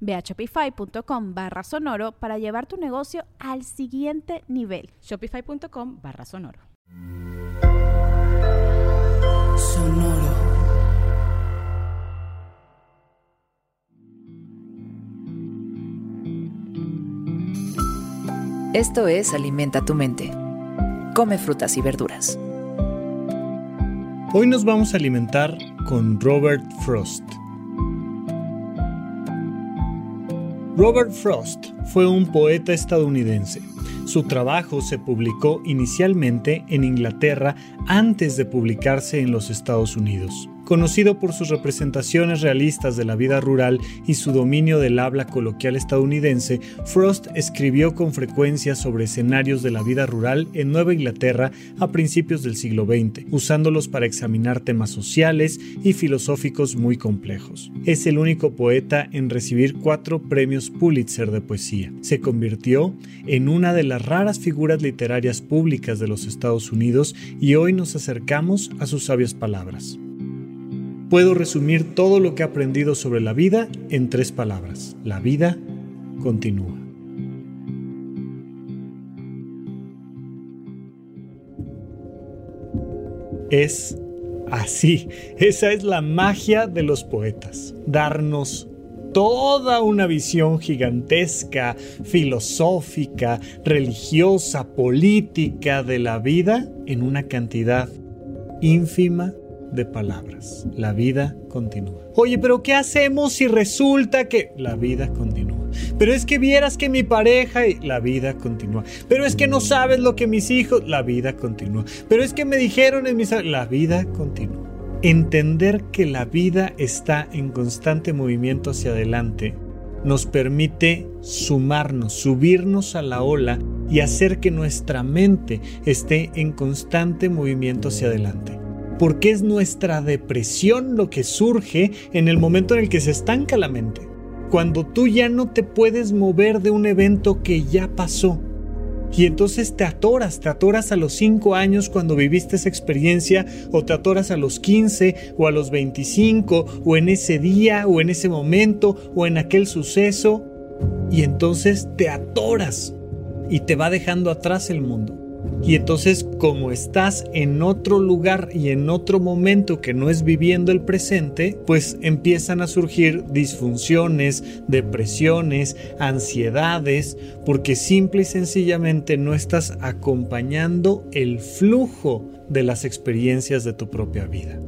Ve a shopify.com barra sonoro para llevar tu negocio al siguiente nivel. Shopify.com barra sonoro. Sonoro. Esto es Alimenta tu mente. Come frutas y verduras. Hoy nos vamos a alimentar con Robert Frost. Robert Frost fue un poeta estadounidense. Su trabajo se publicó inicialmente en Inglaterra antes de publicarse en los Estados Unidos. Conocido por sus representaciones realistas de la vida rural y su dominio del habla coloquial estadounidense, Frost escribió con frecuencia sobre escenarios de la vida rural en Nueva Inglaterra a principios del siglo XX, usándolos para examinar temas sociales y filosóficos muy complejos. Es el único poeta en recibir cuatro premios Pulitzer de poesía. Se convirtió en una de las raras figuras literarias públicas de los Estados Unidos y hoy nos acercamos a sus sabias palabras. Puedo resumir todo lo que he aprendido sobre la vida en tres palabras. La vida continúa. Es así. Esa es la magia de los poetas. Darnos toda una visión gigantesca, filosófica, religiosa, política de la vida en una cantidad ínfima de palabras. La vida continúa. Oye, pero ¿qué hacemos si resulta que la vida continúa? Pero es que vieras que mi pareja y la vida continúa. Pero es que no sabes lo que mis hijos, la vida continúa. Pero es que me dijeron en mis la vida continúa. Entender que la vida está en constante movimiento hacia adelante nos permite sumarnos, subirnos a la ola y hacer que nuestra mente esté en constante movimiento hacia adelante porque es nuestra depresión lo que surge en el momento en el que se estanca la mente. Cuando tú ya no te puedes mover de un evento que ya pasó. Y entonces te atoras, te atoras a los 5 años cuando viviste esa experiencia, o te atoras a los 15, o a los 25, o en ese día, o en ese momento, o en aquel suceso. Y entonces te atoras y te va dejando atrás el mundo. Y entonces como estás en otro lugar y en otro momento que no es viviendo el presente, pues empiezan a surgir disfunciones, depresiones, ansiedades, porque simple y sencillamente no estás acompañando el flujo de las experiencias de tu propia vida.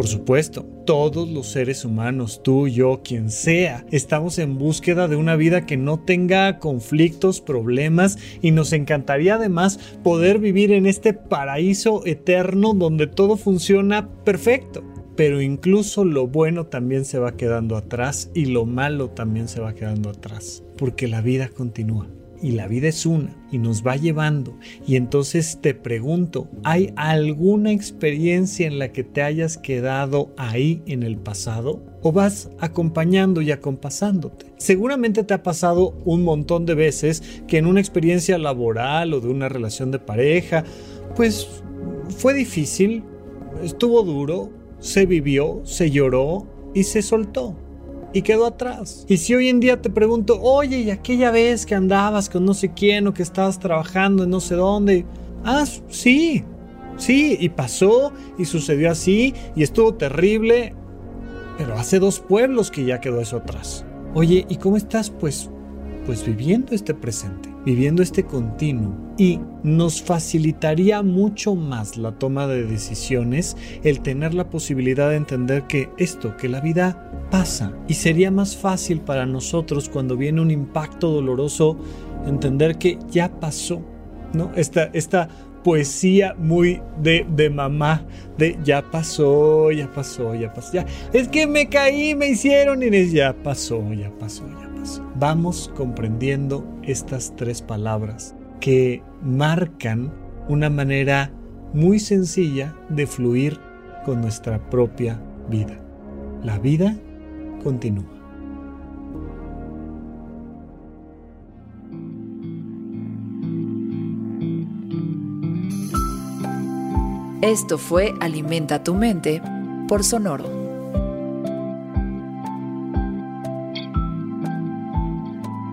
Por supuesto, todos los seres humanos, tú, yo, quien sea, estamos en búsqueda de una vida que no tenga conflictos, problemas y nos encantaría además poder vivir en este paraíso eterno donde todo funciona perfecto. Pero incluso lo bueno también se va quedando atrás y lo malo también se va quedando atrás, porque la vida continúa y la vida es una y nos va llevando. Y entonces te pregunto, ¿hay alguna experiencia en la que te hayas quedado ahí en el pasado? ¿O vas acompañando y acompasándote? Seguramente te ha pasado un montón de veces que en una experiencia laboral o de una relación de pareja, pues fue difícil, estuvo duro, se vivió, se lloró y se soltó y quedó atrás. Y si hoy en día te pregunto, oye, ¿y aquella vez que andabas con no sé quién o que estabas trabajando en no sé dónde? Ah, sí, sí, y pasó y sucedió así y estuvo terrible, pero hace dos pueblos que ya quedó eso atrás. Oye, ¿y cómo estás? Pues, pues viviendo este presente. Viviendo este continuo y nos facilitaría mucho más la toma de decisiones el tener la posibilidad de entender que esto, que la vida pasa y sería más fácil para nosotros cuando viene un impacto doloroso entender que ya pasó, ¿no? Esta, esta poesía muy de, de, mamá, de ya pasó, ya pasó, ya pasó, ya. Es que me caí, me hicieron y ya pasó, ya pasó, ya pasó. Vamos comprendiendo estas tres palabras que marcan una manera muy sencilla de fluir con nuestra propia vida. La vida continúa. Esto fue Alimenta tu mente por Sonoro.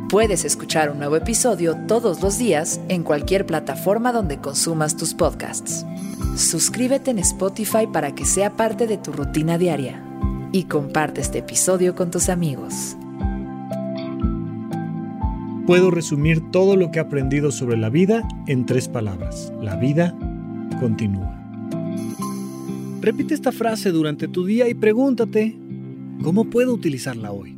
Puedes escuchar un nuevo episodio todos los días en cualquier plataforma donde consumas tus podcasts. Suscríbete en Spotify para que sea parte de tu rutina diaria y comparte este episodio con tus amigos. Puedo resumir todo lo que he aprendido sobre la vida en tres palabras. La vida continúa. Repite esta frase durante tu día y pregúntate, ¿cómo puedo utilizarla hoy?